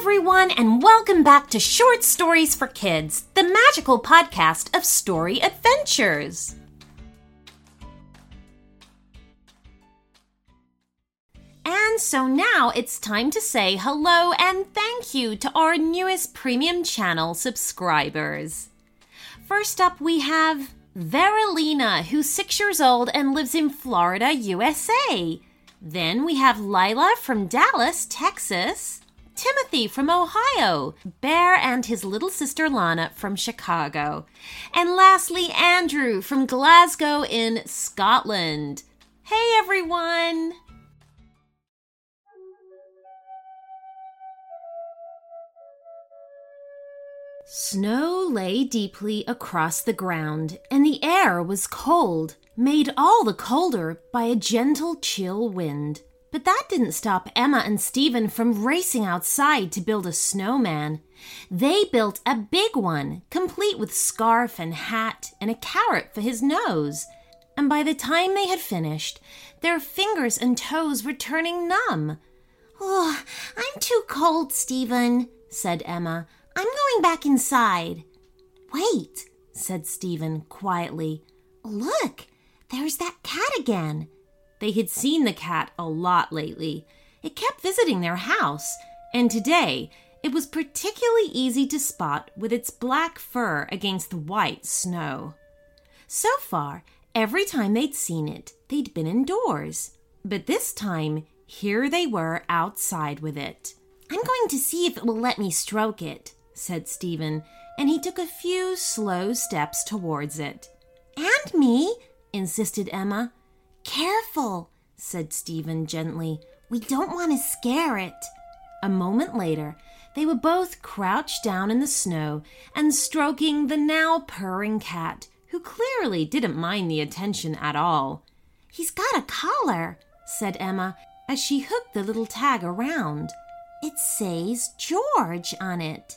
everyone, and welcome back to Short Stories for Kids, the magical podcast of story adventures. And so now it's time to say hello and thank you to our newest premium channel subscribers. First up, we have Veralina, who's six years old and lives in Florida, USA. Then we have Lila from Dallas, Texas. Timothy from Ohio, Bear and his little sister Lana from Chicago, and lastly, Andrew from Glasgow in Scotland. Hey everyone! Snow lay deeply across the ground, and the air was cold, made all the colder by a gentle chill wind. But that didn't stop Emma and Stephen from racing outside to build a snowman. They built a big one, complete with scarf and hat and a carrot for his nose. And by the time they had finished, their fingers and toes were turning numb. Oh, I'm too cold, Stephen, said Emma. I'm going back inside. Wait, said Stephen quietly. Look, there's that cat again. They had seen the cat a lot lately. It kept visiting their house, and today it was particularly easy to spot with its black fur against the white snow. So far, every time they'd seen it, they'd been indoors. But this time, here they were outside with it. I'm going to see if it will let me stroke it, said Stephen, and he took a few slow steps towards it. And me, insisted Emma. Careful, said Stephen gently. We don't want to scare it. A moment later, they were both crouched down in the snow and stroking the now purring cat, who clearly didn't mind the attention at all. He's got a collar, said Emma as she hooked the little tag around. It says George on it.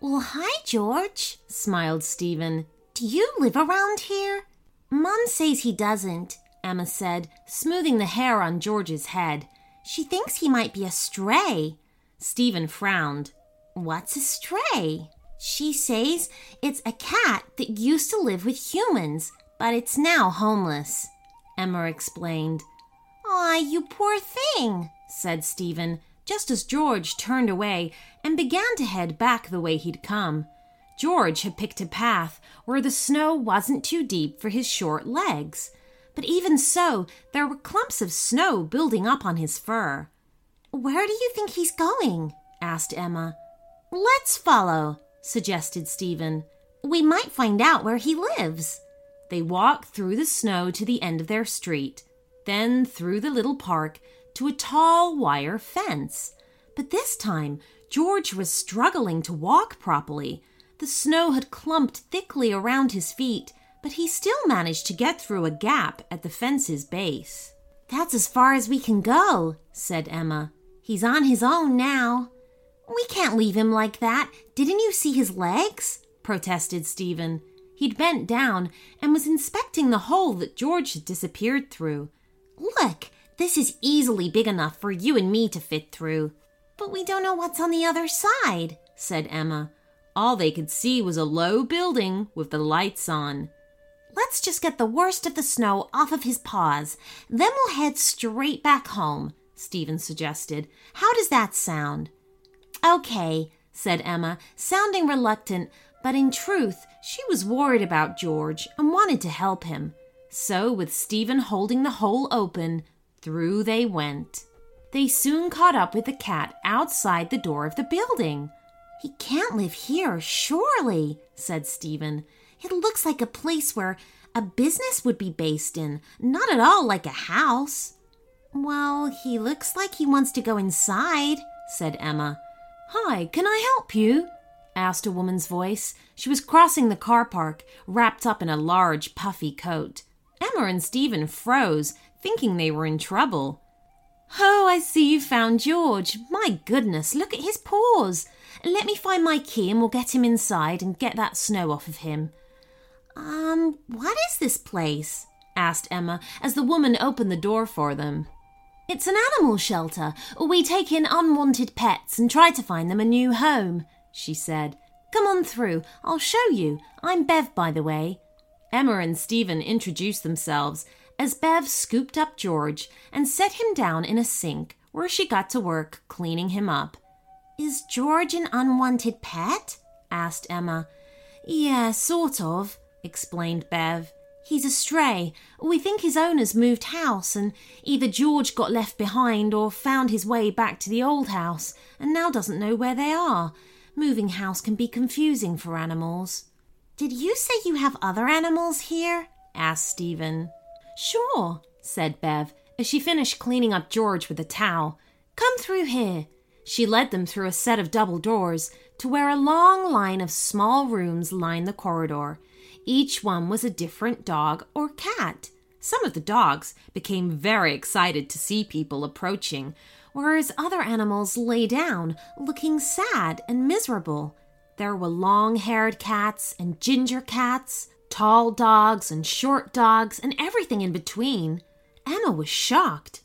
Well, hi, George, smiled Stephen. Do you live around here? Mom says he doesn't, Emma said, smoothing the hair on George's head. She thinks he might be a stray. Stephen frowned. What's a stray? She says it's a cat that used to live with humans, but it's now homeless. Emma explained. Aw, you poor thing, said Stephen, just as George turned away and began to head back the way he'd come. George had picked a path where the snow wasn't too deep for his short legs. But even so, there were clumps of snow building up on his fur. Where do you think he's going? asked Emma. Let's follow, suggested Stephen. We might find out where he lives. They walked through the snow to the end of their street, then through the little park to a tall wire fence. But this time, George was struggling to walk properly. The snow had clumped thickly around his feet, but he still managed to get through a gap at the fence's base. That's as far as we can go, said Emma. He's on his own now. We can't leave him like that. Didn't you see his legs? protested Stephen. He'd bent down and was inspecting the hole that George had disappeared through. Look, this is easily big enough for you and me to fit through. But we don't know what's on the other side, said Emma. All they could see was a low building with the lights on. Let's just get the worst of the snow off of his paws. Then we'll head straight back home, Stephen suggested. How does that sound? Okay, said Emma, sounding reluctant, but in truth, she was worried about George and wanted to help him. So, with Stephen holding the hole open, through they went. They soon caught up with the cat outside the door of the building. He can't live here, surely, said Stephen. It looks like a place where a business would be based in, not at all like a house. Well, he looks like he wants to go inside, said Emma. Hi, can I help you? asked a woman's voice. She was crossing the car park, wrapped up in a large, puffy coat. Emma and Stephen froze, thinking they were in trouble. Oh, I see you found George. My goodness, look at his paws. Let me find my key and we'll get him inside and get that snow off of him. Um, what is this place? asked Emma as the woman opened the door for them. It's an animal shelter. We take in unwanted pets and try to find them a new home, she said. Come on through. I'll show you. I'm Bev, by the way. Emma and Stephen introduced themselves as Bev scooped up George and set him down in a sink where she got to work cleaning him up. Is George an unwanted pet? asked Emma. Yeah, sort of, explained Bev. He's a stray. We think his owners moved house, and either George got left behind or found his way back to the old house and now doesn't know where they are. Moving house can be confusing for animals. Did you say you have other animals here? asked Stephen. Sure, said Bev as she finished cleaning up George with a towel. Come through here. She led them through a set of double doors to where a long line of small rooms lined the corridor. Each one was a different dog or cat. Some of the dogs became very excited to see people approaching, whereas other animals lay down, looking sad and miserable. There were long haired cats and ginger cats, tall dogs and short dogs, and everything in between. Emma was shocked.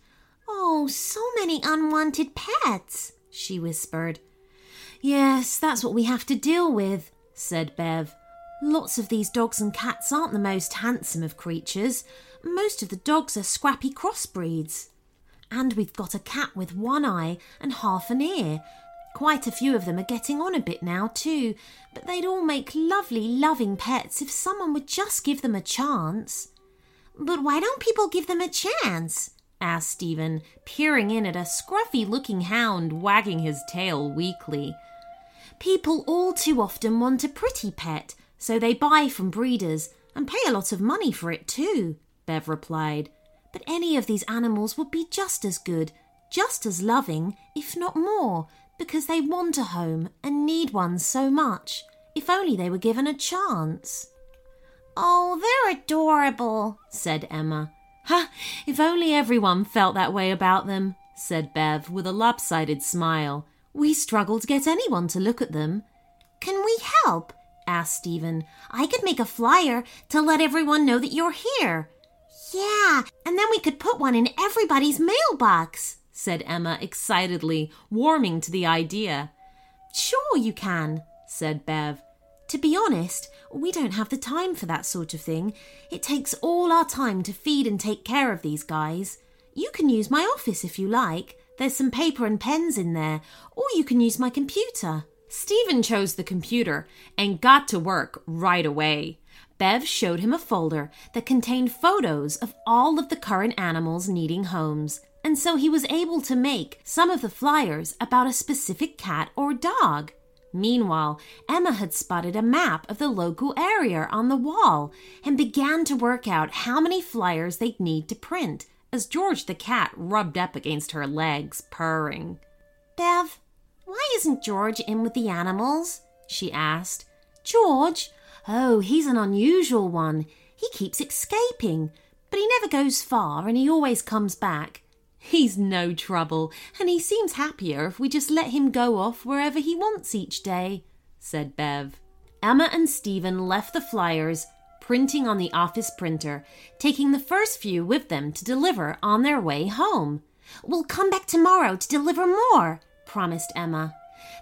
Oh, so many unwanted pets, she whispered. Yes, that's what we have to deal with, said Bev. Lots of these dogs and cats aren't the most handsome of creatures. Most of the dogs are scrappy crossbreeds. And we've got a cat with one eye and half an ear. Quite a few of them are getting on a bit now, too, but they'd all make lovely, loving pets if someone would just give them a chance. But why don't people give them a chance? asked Stephen, peering in at a scruffy looking hound wagging his tail weakly. People all too often want a pretty pet, so they buy from breeders and pay a lot of money for it too, Bev replied. But any of these animals would be just as good, just as loving, if not more, because they want a home and need one so much, if only they were given a chance. Oh, they're adorable, said Emma. Ha! If only everyone felt that way about them, said Bev with a lopsided smile. We struggle to get anyone to look at them. Can we help? Asked Stephen. I could make a flyer to let everyone know that you're here. Yeah, and then we could put one in everybody's mailbox, said Emma excitedly, warming to the idea. Sure, you can, said Bev. To be honest, we don't have the time for that sort of thing. It takes all our time to feed and take care of these guys. You can use my office if you like. There's some paper and pens in there, or you can use my computer. Stephen chose the computer and got to work right away. Bev showed him a folder that contained photos of all of the current animals needing homes, and so he was able to make some of the flyers about a specific cat or dog. Meanwhile, Emma had spotted a map of the local area on the wall and began to work out how many flyers they'd need to print as George the cat rubbed up against her legs, purring. Bev, why isn't George in with the animals? she asked. George? Oh, he's an unusual one. He keeps escaping, but he never goes far and he always comes back. He's no trouble, and he seems happier if we just let him go off wherever he wants each day, said Bev. Emma and Stephen left the flyers printing on the office printer, taking the first few with them to deliver on their way home. We'll come back tomorrow to deliver more, promised Emma.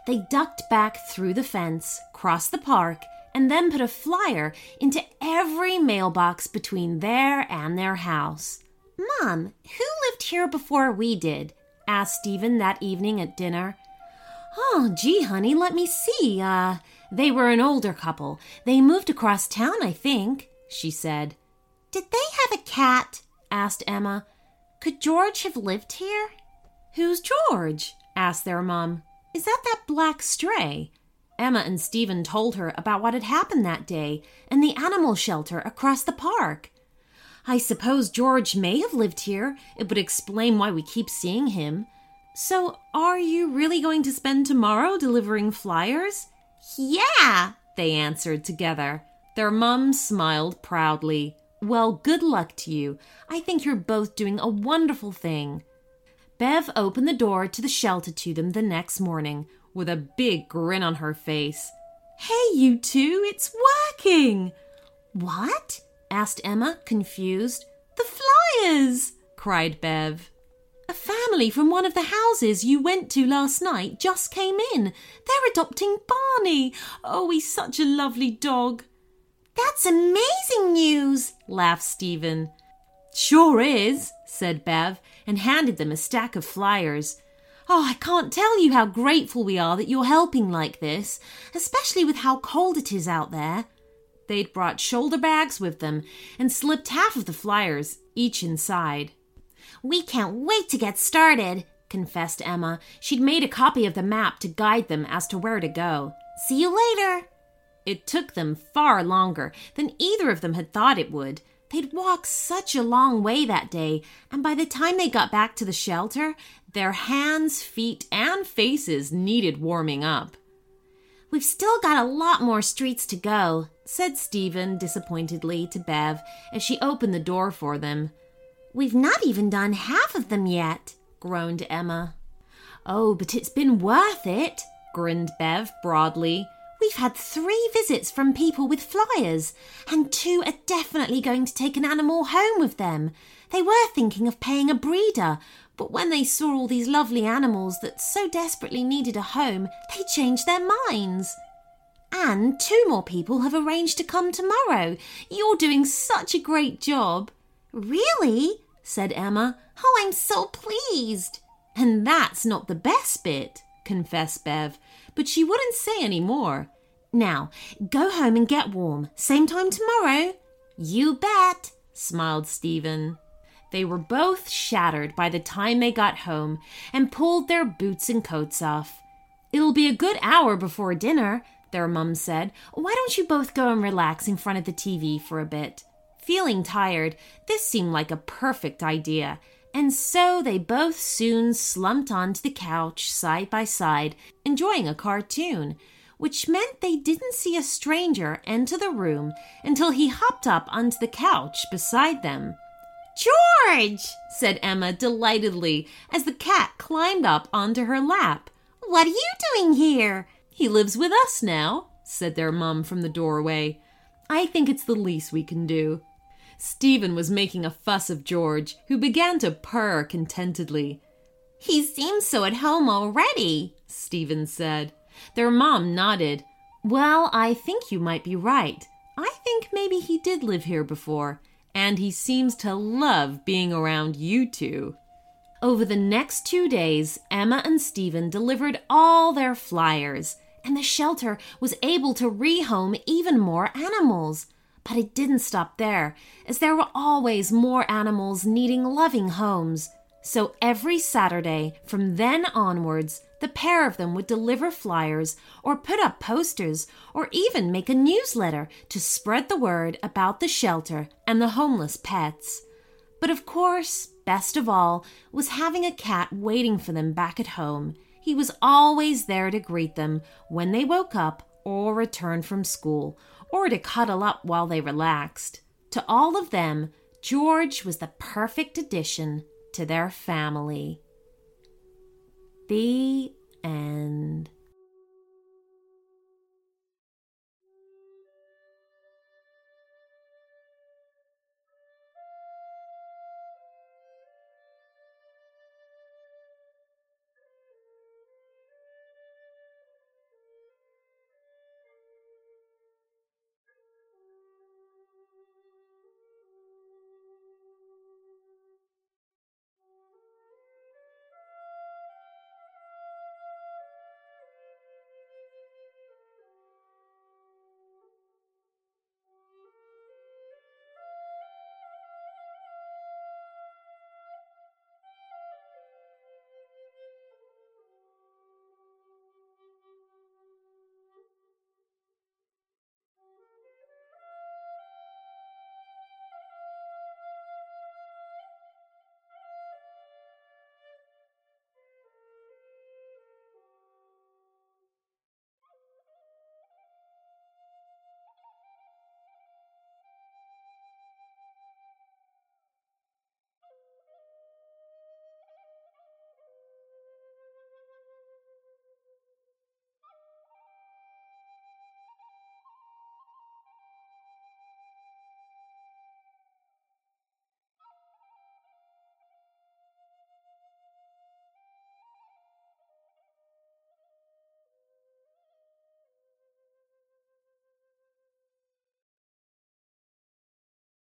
They ducked back through the fence, crossed the park, and then put a flyer into every mailbox between there and their house. Mom, who lived here before we did? asked Stephen that evening at dinner. Oh, gee, honey, let me see. Uh, they were an older couple. They moved across town, I think, she said. Did they have a cat? asked Emma. Could George have lived here? Who's George? Asked their mum. Is that that black stray? Emma and Stephen told her about what had happened that day and the animal shelter across the park. I suppose George may have lived here. It would explain why we keep seeing him. So, are you really going to spend tomorrow delivering flyers? Yeah, they answered together. Their mum smiled proudly. Well, good luck to you. I think you're both doing a wonderful thing. Bev opened the door to the shelter to them the next morning with a big grin on her face. Hey, you two, it's working! What? asked Emma, confused. The flyers! cried Bev. A family from one of the houses you went to last night just came in. They're adopting Barney. Oh, he's such a lovely dog. That's amazing news, laughed Stephen. Sure is, said Bev, and handed them a stack of flyers. Oh, I can't tell you how grateful we are that you're helping like this, especially with how cold it is out there. They'd brought shoulder bags with them and slipped half of the flyers, each inside. We can't wait to get started, confessed Emma. She'd made a copy of the map to guide them as to where to go. See you later. It took them far longer than either of them had thought it would. They'd walked such a long way that day, and by the time they got back to the shelter, their hands, feet, and faces needed warming up. We've still got a lot more streets to go, said Stephen disappointedly to Bev as she opened the door for them. We've not even done half of them yet, groaned Emma. Oh, but it's been worth it, grinned Bev broadly. We've had three visits from people with flyers, and two are definitely going to take an animal home with them. They were thinking of paying a breeder, but when they saw all these lovely animals that so desperately needed a home, they changed their minds. And two more people have arranged to come tomorrow. You're doing such a great job. Really? said Emma. Oh, I'm so pleased. And that's not the best bit, confessed Bev, but she wouldn't say any more. Now, go home and get warm. Same time tomorrow. You bet, smiled Stephen. They were both shattered by the time they got home and pulled their boots and coats off. It'll be a good hour before dinner, their mum said. Why don't you both go and relax in front of the TV for a bit? Feeling tired, this seemed like a perfect idea, and so they both soon slumped onto the couch side by side, enjoying a cartoon, which meant they didn't see a stranger enter the room until he hopped up onto the couch beside them. George! said Emma delightedly as the cat climbed up onto her lap. What are you doing here? He lives with us now, said their mum from the doorway. I think it's the least we can do. Stephen was making a fuss of George, who began to purr contentedly. He seems so at home already, Stephen said. Their mom nodded. Well, I think you might be right. I think maybe he did live here before, and he seems to love being around you two. Over the next two days, Emma and Stephen delivered all their flyers, and the shelter was able to rehome even more animals. But it didn't stop there, as there were always more animals needing loving homes. So every Saturday, from then onwards, the pair of them would deliver flyers or put up posters or even make a newsletter to spread the word about the shelter and the homeless pets. But of course, best of all was having a cat waiting for them back at home. He was always there to greet them when they woke up or returned from school or to cuddle up while they relaxed. To all of them, George was the perfect addition to their family. The